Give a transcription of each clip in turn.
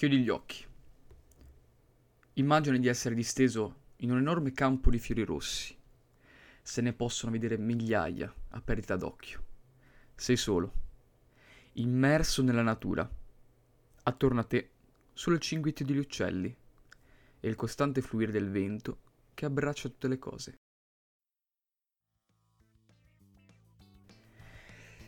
Chiudi gli occhi. Immagina di essere disteso in un enorme campo di fiori rossi. Se ne possono vedere migliaia a perdita d'occhio. Sei solo, immerso nella natura. Attorno a te solo il cinguettio degli uccelli e il costante fluire del vento che abbraccia tutte le cose.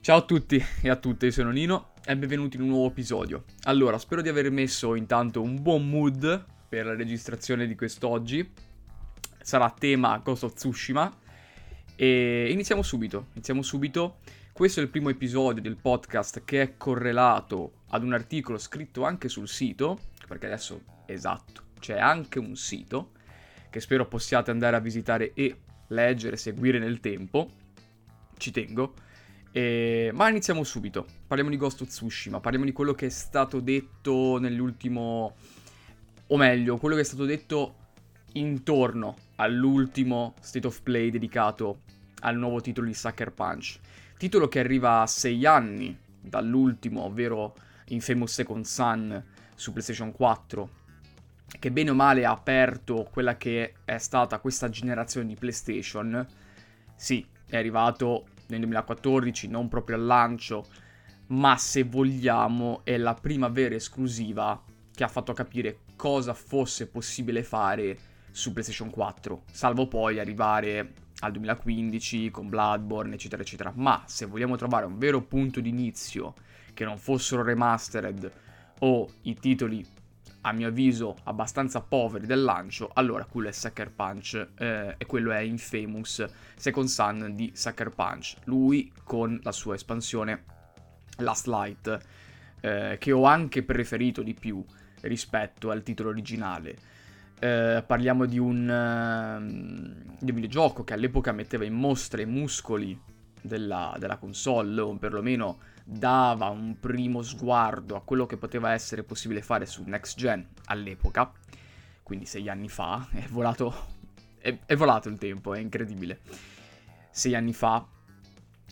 Ciao a tutti e a tutte, io sono Nino e benvenuti in un nuovo episodio. Allora, spero di aver messo intanto un buon mood per la registrazione di quest'oggi. Sarà tema Ghost of Tsushima e iniziamo subito, iniziamo subito. Questo è il primo episodio del podcast che è correlato ad un articolo scritto anche sul sito, perché adesso, esatto, c'è anche un sito che spero possiate andare a visitare e leggere, seguire nel tempo. Ci tengo e... Ma iniziamo subito. Parliamo di Ghost of Tsushima, parliamo di quello che è stato detto nell'ultimo... O meglio, quello che è stato detto intorno all'ultimo State of Play dedicato al nuovo titolo di Sucker Punch. Titolo che arriva a 6 anni dall'ultimo, ovvero Infamous Second Son su PlayStation 4, che bene o male ha aperto quella che è stata questa generazione di PlayStation. Sì, è arrivato nel 2014, non proprio al lancio, ma se vogliamo è la prima vera esclusiva che ha fatto capire cosa fosse possibile fare su PlayStation 4, salvo poi arrivare al 2015 con Bloodborne, eccetera, eccetera. Ma se vogliamo trovare un vero punto di inizio che non fossero remastered o i titoli a mio avviso abbastanza poveri del lancio, allora quello è Sucker Punch eh, e quello è Infamous Second Son di Sucker Punch. Lui con la sua espansione Last Light, eh, che ho anche preferito di più rispetto al titolo originale. Eh, parliamo di un, uh, di un, videogioco che all'epoca metteva in mostra i muscoli della, della console, o perlomeno dava un primo sguardo a quello che poteva essere possibile fare su Next Gen all'epoca, quindi sei anni fa, è volato, è, è volato il tempo, è incredibile. Sei anni fa,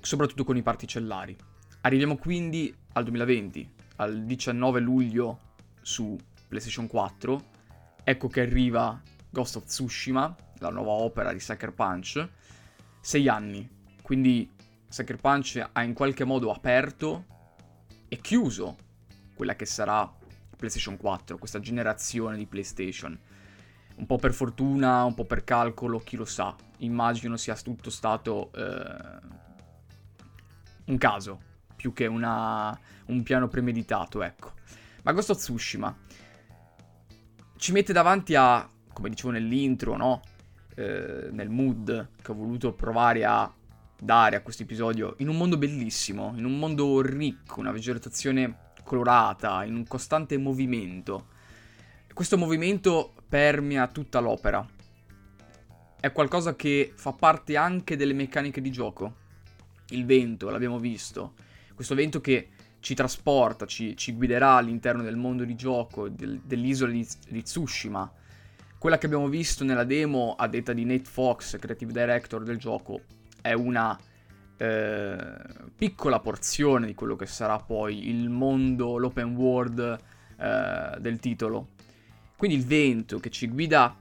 soprattutto con i particellari. Arriviamo quindi al 2020, al 19 luglio su PlayStation 4, ecco che arriva Ghost of Tsushima, la nuova opera di Sucker Punch, sei anni, quindi Sucker Punch ha in qualche modo aperto e chiuso quella che sarà PlayStation 4, questa generazione di PlayStation. Un po' per fortuna, un po' per calcolo, chi lo sa. Immagino sia tutto stato eh, un caso, più che una, un piano premeditato, ecco. Ma of Tsushima ci mette davanti a, come dicevo nell'intro, no? Eh, nel mood che ho voluto provare a dare a questo episodio in un mondo bellissimo, in un mondo ricco, una vegetazione colorata, in un costante movimento. Questo movimento permea tutta l'opera. È qualcosa che fa parte anche delle meccaniche di gioco. Il vento, l'abbiamo visto. Questo vento che ci trasporta, ci, ci guiderà all'interno del mondo di gioco, del, dell'isola di, di Tsushima. Quella che abbiamo visto nella demo, a detta di Nate Fox, creative director del gioco, è una eh, piccola porzione di quello che sarà poi il mondo, l'open world eh, del titolo. Quindi il vento che ci guida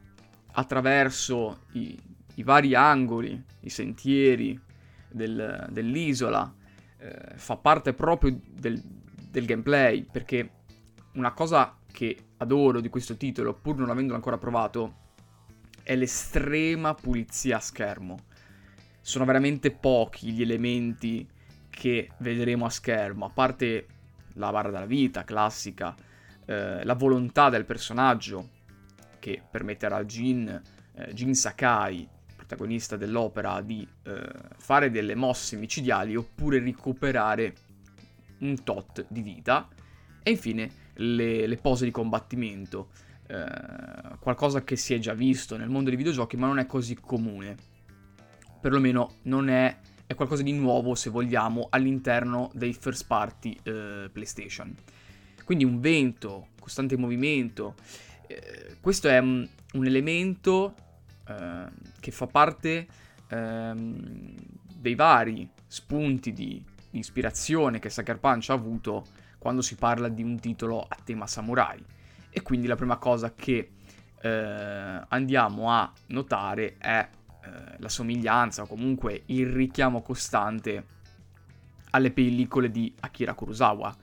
attraverso i, i vari angoli, i sentieri del, dell'isola, eh, fa parte proprio del, del gameplay, perché una cosa che adoro di questo titolo, pur non avendolo ancora provato, è l'estrema pulizia a schermo sono veramente pochi gli elementi che vedremo a schermo, a parte la barra della vita classica, eh, la volontà del personaggio che permetterà a Jin, eh, Jin Sakai, protagonista dell'opera, di eh, fare delle mosse micidiali oppure recuperare un tot di vita. E infine le, le pose di combattimento, eh, qualcosa che si è già visto nel mondo dei videogiochi ma non è così comune perlomeno non è, è qualcosa di nuovo, se vogliamo, all'interno dei first party eh, PlayStation. Quindi un vento, costante movimento, eh, questo è un, un elemento eh, che fa parte ehm, dei vari spunti di, di ispirazione che Sucker Punch ha avuto quando si parla di un titolo a tema samurai. E quindi la prima cosa che eh, andiamo a notare è la somiglianza o comunque il richiamo costante alle pellicole di Akira Kurosawa,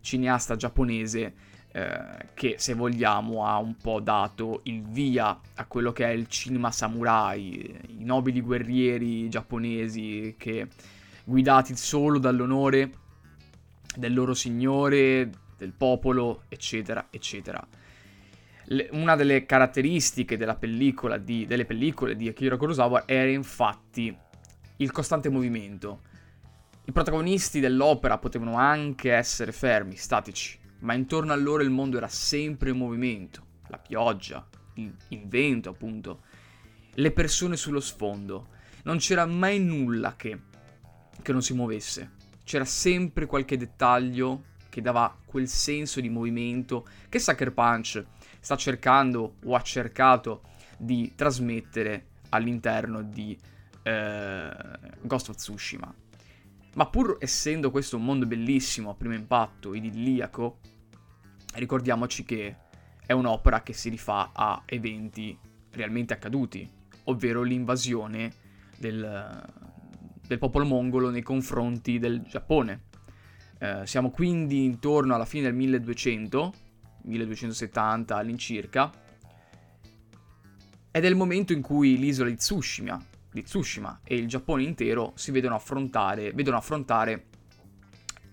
cineasta giapponese eh, che se vogliamo ha un po' dato il via a quello che è il cinema samurai, i nobili guerrieri giapponesi che guidati solo dall'onore del loro signore, del popolo, eccetera, eccetera. Una delle caratteristiche di, delle pellicole di Akira Kurosawa era infatti il costante movimento. I protagonisti dell'opera potevano anche essere fermi, statici, ma intorno a loro il mondo era sempre in movimento. La pioggia, il, il vento, appunto, le persone sullo sfondo. Non c'era mai nulla che, che non si muovesse. C'era sempre qualche dettaglio che dava quel senso di movimento che Sucker Punch sta cercando o ha cercato di trasmettere all'interno di eh, Ghost of Tsushima. Ma pur essendo questo un mondo bellissimo a primo impatto, idilliaco, ricordiamoci che è un'opera che si rifà a eventi realmente accaduti, ovvero l'invasione del, del popolo mongolo nei confronti del Giappone. Eh, siamo quindi intorno alla fine del 1200, 1270 all'incirca, ed è il momento in cui l'isola di Tsushima, di Tsushima e il Giappone intero si vedono affrontare, vedono affrontare,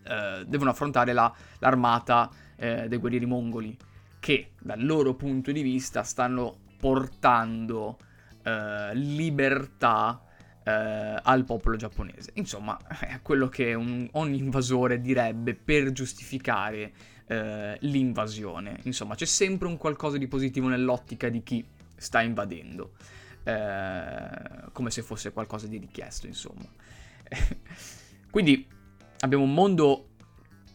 eh, devono affrontare la, l'armata eh, dei guerrieri mongoli, che dal loro punto di vista stanno portando eh, libertà eh, al popolo giapponese. Insomma, è quello che un, ogni invasore direbbe per giustificare eh, l'invasione. Insomma, c'è sempre un qualcosa di positivo nell'ottica di chi sta invadendo. Eh, come se fosse qualcosa di richiesto, insomma. Quindi abbiamo un mondo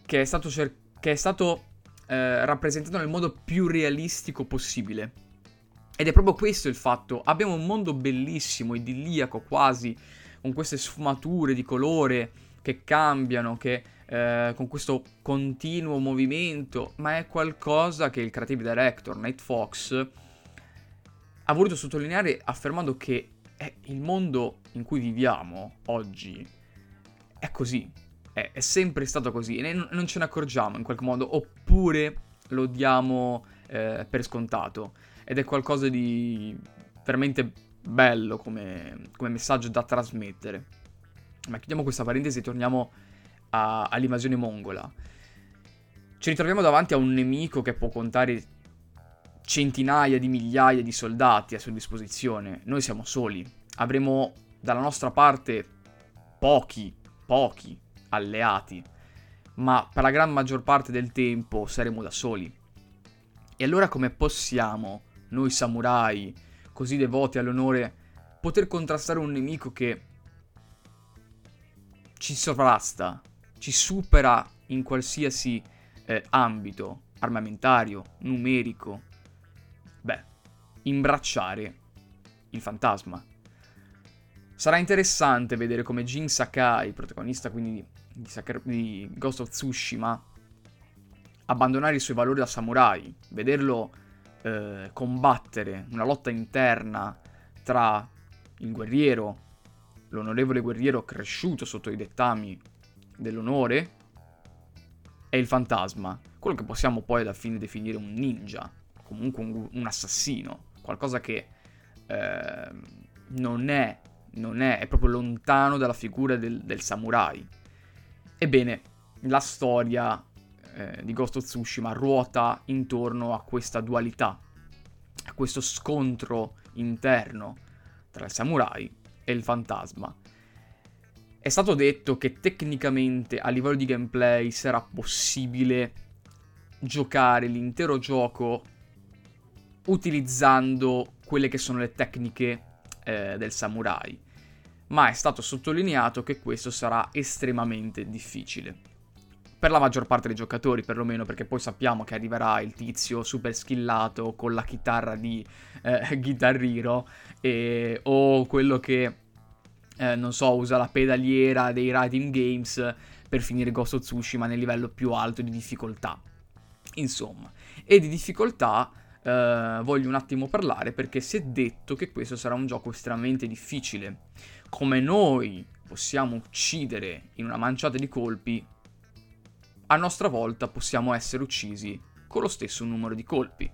che è stato, cer- che è stato eh, rappresentato nel modo più realistico possibile. Ed è proprio questo il fatto. Abbiamo un mondo bellissimo, idilliaco quasi, con queste sfumature di colore che cambiano, che, eh, con questo continuo movimento, ma è qualcosa che il creative director, Nate Fox, ha voluto sottolineare affermando che eh, il mondo in cui viviamo oggi è così, è, è sempre stato così e non ce ne accorgiamo in qualche modo, oppure lo diamo eh, per scontato. Ed è qualcosa di veramente bello come, come messaggio da trasmettere. Ma chiudiamo questa parentesi e torniamo a, all'invasione mongola. Ci ritroviamo davanti a un nemico che può contare centinaia di migliaia di soldati a sua disposizione. Noi siamo soli. Avremo dalla nostra parte pochi, pochi alleati, ma per la gran maggior parte del tempo saremo da soli. E allora come possiamo, noi samurai, così devoti all'onore, poter contrastare un nemico che ci sovrasta, ci supera in qualsiasi eh, ambito, armamentario, numerico? Beh, imbracciare il fantasma. Sarà interessante vedere come Jin Sakai, protagonista quindi di, Saker- di Ghost of Tsushima, abbandonare i suoi valori da samurai, vederlo eh, combattere una lotta interna tra il guerriero, l'onorevole guerriero cresciuto sotto i dettami dell'onore, e il fantasma, quello che possiamo poi alla fine definire un ninja, comunque un, un assassino, qualcosa che eh, non è non è, è proprio lontano dalla figura del, del samurai. Ebbene, la storia eh, di Ghost of Tsushima ruota intorno a questa dualità, a questo scontro interno tra il samurai e il fantasma. È stato detto che tecnicamente a livello di gameplay sarà possibile giocare l'intero gioco utilizzando quelle che sono le tecniche eh, del samurai ma è stato sottolineato che questo sarà estremamente difficile. Per la maggior parte dei giocatori, perlomeno, perché poi sappiamo che arriverà il tizio super skillato con la chitarra di eh, Guitar Hero, e, o quello che, eh, non so, usa la pedaliera dei Riding Games per finire Ghost of Tsushima nel livello più alto di difficoltà. Insomma, E di difficoltà eh, voglio un attimo parlare perché si è detto che questo sarà un gioco estremamente difficile. Come noi possiamo uccidere in una manciata di colpi, a nostra volta possiamo essere uccisi con lo stesso numero di colpi.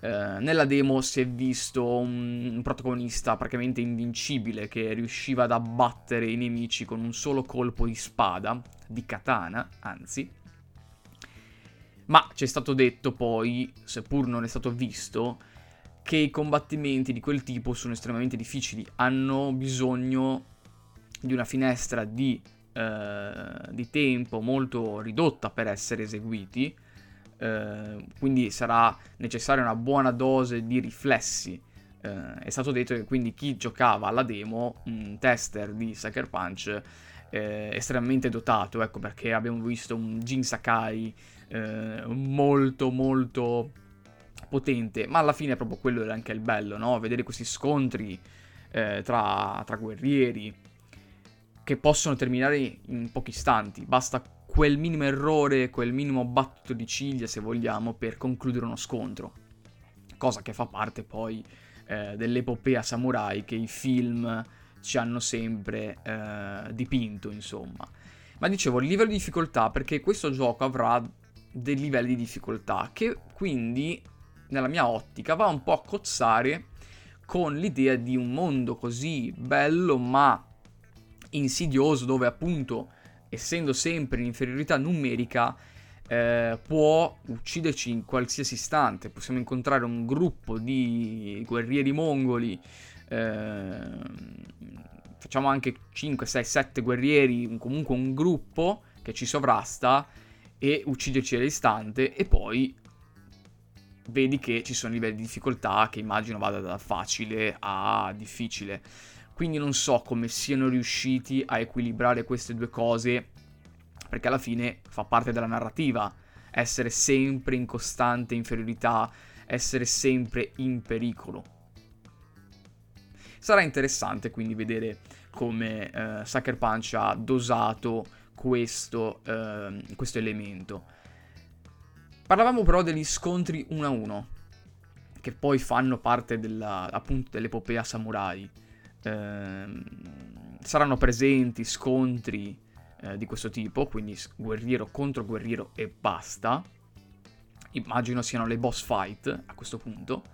Eh, nella demo si è visto un, un, protagonista praticamente invincibile che riusciva ad abbattere i nemici con un solo colpo di spada, di katana, anzi. Ma ci è stato detto poi, seppur non è stato visto, che i combattimenti di quel tipo sono estremamente difficili, hanno bisogno di una finestra di, eh, di tempo molto ridotta per essere eseguiti, eh, quindi sarà necessaria una buona dose di riflessi. Eh, è stato detto che quindi chi giocava alla demo, un tester di Sucker Punch, eh, estremamente dotato, ecco perché abbiamo visto un Jin Sakai eh, molto molto potente, ma alla fine è proprio quello anche il bello, no? Vedere questi scontri eh, tra, tra guerrieri, che possono terminare in pochi istanti. Basta quel minimo errore, quel minimo battito di ciglia, se vogliamo, per concludere uno scontro. Cosa che fa parte poi eh, dell'epopea samurai che i film ci hanno sempre eh, dipinto, insomma. Ma dicevo, il livello di difficoltà, perché questo gioco avrà dei livelli di difficoltà, che quindi, nella mia ottica, va un po' a cozzare con l'idea di un mondo così bello, ma insidioso dove appunto, essendo sempre in inferiorità numerica, eh, può ucciderci in qualsiasi istante. Possiamo incontrare un gruppo di guerrieri mongoli, eh, facciamo anche 5, 6, 7 guerrieri, comunque un gruppo che ci sovrasta e ucciderci all'istante e poi vedi che ci sono livelli di difficoltà che immagino vada da facile a difficile. Quindi non so come siano riusciti a equilibrare queste due cose, perché alla fine fa parte della narrativa, essere sempre in costante inferiorità, essere sempre in pericolo. Sarà interessante quindi vedere come eh, Sucker Punch ha dosato questo, eh, questo elemento. Parlavamo però degli scontri 1 a 1, che poi fanno parte della, appunto dell'epopea samurai eh, saranno presenti scontri eh, di questo tipo, quindi guerriero contro guerriero e basta. Immagino siano le boss fight a questo punto,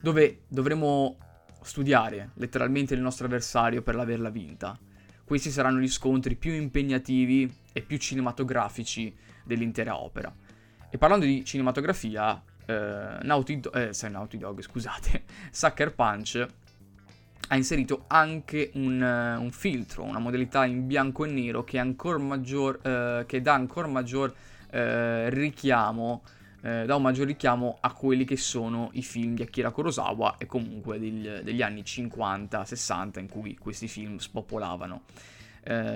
dove dovremo studiare letteralmente il nostro avversario per averla vinta. Questi saranno gli scontri più impegnativi e più cinematografici dell'intera opera. E parlando di cinematografia, eh, Naughty, Do- eh, Naughty Dog, scusate, Sucker Punch ha inserito anche un, uh, un, filtro, una modalità in bianco e nero che, maggior, uh, che dà ancora maggior uh, richiamo, dà un maggior richiamo a quelli che sono i film di Akira Kurosawa e comunque degli, degli anni 50-60 in cui questi film spopolavano.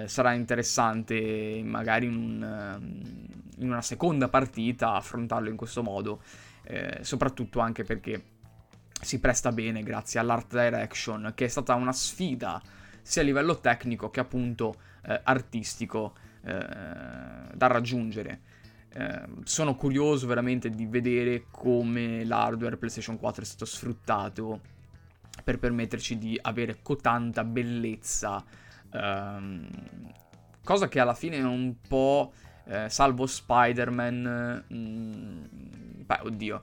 sarà interessante magari in, un, in, una seconda partita affrontarlo in questo modo, soprattutto anche perché si presta bene grazie all'art direction, che è stata una sfida sia a livello tecnico che appunto eh, artistico eh, da raggiungere. Eh, sono curioso veramente di vedere come l'hardware PlayStation 4 è stato sfruttato per permetterci di avere cotanta bellezza. Ehm, cosa che alla fine è un po', eh, salvo Spider-Man, mh, mm, beh, oddio,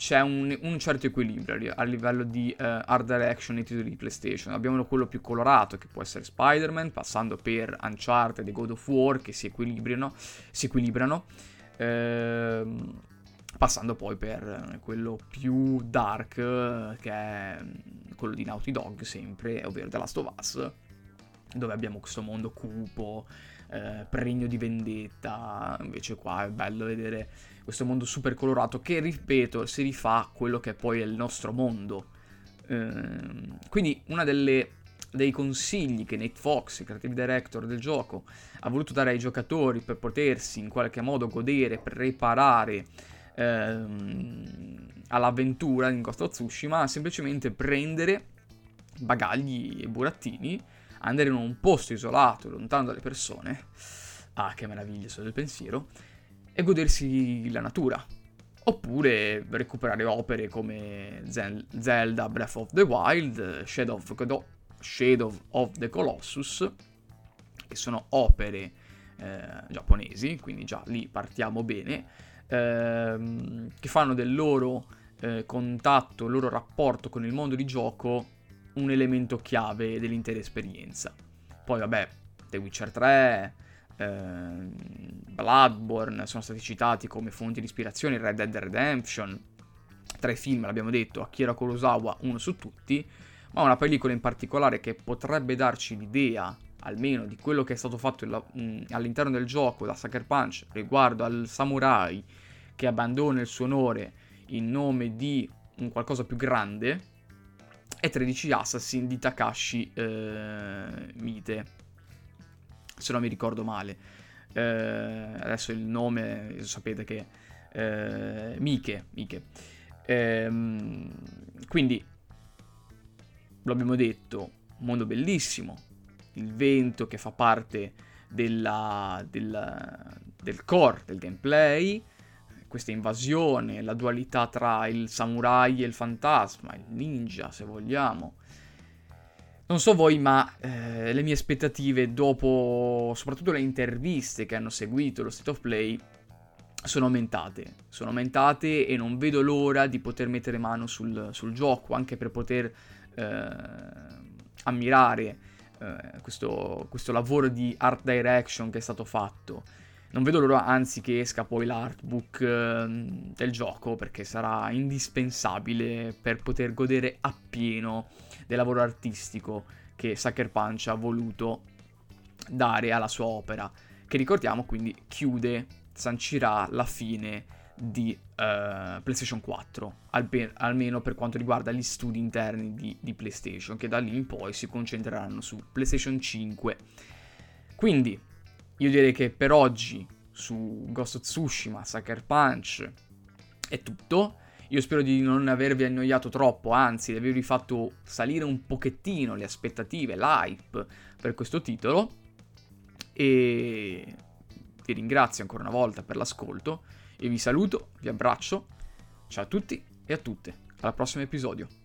c'è un, un, certo equilibrio a livello di uh, art direction nei titoli di PlayStation. Abbiamo quello più colorato che può essere Spider-Man, passando per Uncharted e God of War che si equilibrano, si equilibrano ehm, passando poi per quello più dark che è quello di Naughty Dog sempre, ovvero The Last of Us, dove abbiamo questo mondo cupo, eh, pregno di vendetta, invece qua è bello vedere questo mondo super colorato che, ripeto, si rifà quello che poi è il nostro mondo. Ehm, quindi delle dei consigli che Nate Fox, creative director del gioco, ha voluto dare ai giocatori per potersi in qualche modo godere, preparare ehm, all'avventura in Ghost of Tsushima, semplicemente prendere bagagli e burattini, andare in un posto isolato, lontano dalle persone, ah che meraviglia, so del pensiero, e godersi la natura. oppure recuperare opere come Zelda Breath of the Wild, Shadow of, Shadow of the Colossus, che sono opere eh, giapponesi, quindi già lì partiamo bene, ehm, che fanno del loro eh, contatto, il loro rapporto con il mondo di gioco un elemento chiave dell'intera esperienza. Poi vabbè, The Witcher 3, eh, Bloodborne sono stati citati come fonti di ispirazione, Red Dead Redemption, tre film l'abbiamo detto, Akira Kurosawa uno su tutti, ma una pellicola in particolare che potrebbe darci l'idea almeno di quello che è stato fatto mh, all'interno del gioco da Sucker Punch riguardo al samurai che abbandona il suo onore in nome di un qualcosa più grande è 13 Assassin di Takashi eh, Mite. Se non mi ricordo male. Eh, adesso il nome sapete che eh, Mike, Mike. Ehm, quindi lo abbiamo detto mondo bellissimo. Il vento che fa parte della, della, del core del gameplay, questa invasione, la dualità tra il samurai e il fantasma, il ninja se vogliamo. Non so voi, ma eh, le mie aspettative dopo soprattutto le interviste che hanno seguito lo State of Play sono aumentate. Sono aumentate e non vedo l'ora di poter mettere mano sul, sul gioco, anche per poter eh, ammirare eh, questo, questo lavoro di art direction che è stato fatto. Non vedo l'ora anzi che esca poi l'artbook eh, del gioco perché sarà indispensabile per poter godere appieno del lavoro artistico che Sucker Punch ha voluto dare alla sua opera, che ricordiamo quindi chiude, sancirà la fine di uh, PlayStation 4, albe- almeno per quanto riguarda gli studi interni di, di, PlayStation, che da lì in poi si concentreranno su PlayStation 5. Quindi, io direi che per oggi su Ghost of Tsushima, Sucker Punch è tutto. Io spero di non avervi annoiato troppo, anzi di avervi fatto salire un pochettino le aspettative, l'hype per questo titolo. E vi ringrazio ancora una volta per l'ascolto io vi saluto, vi abbraccio, ciao a tutti e a tutte, al prossimo episodio.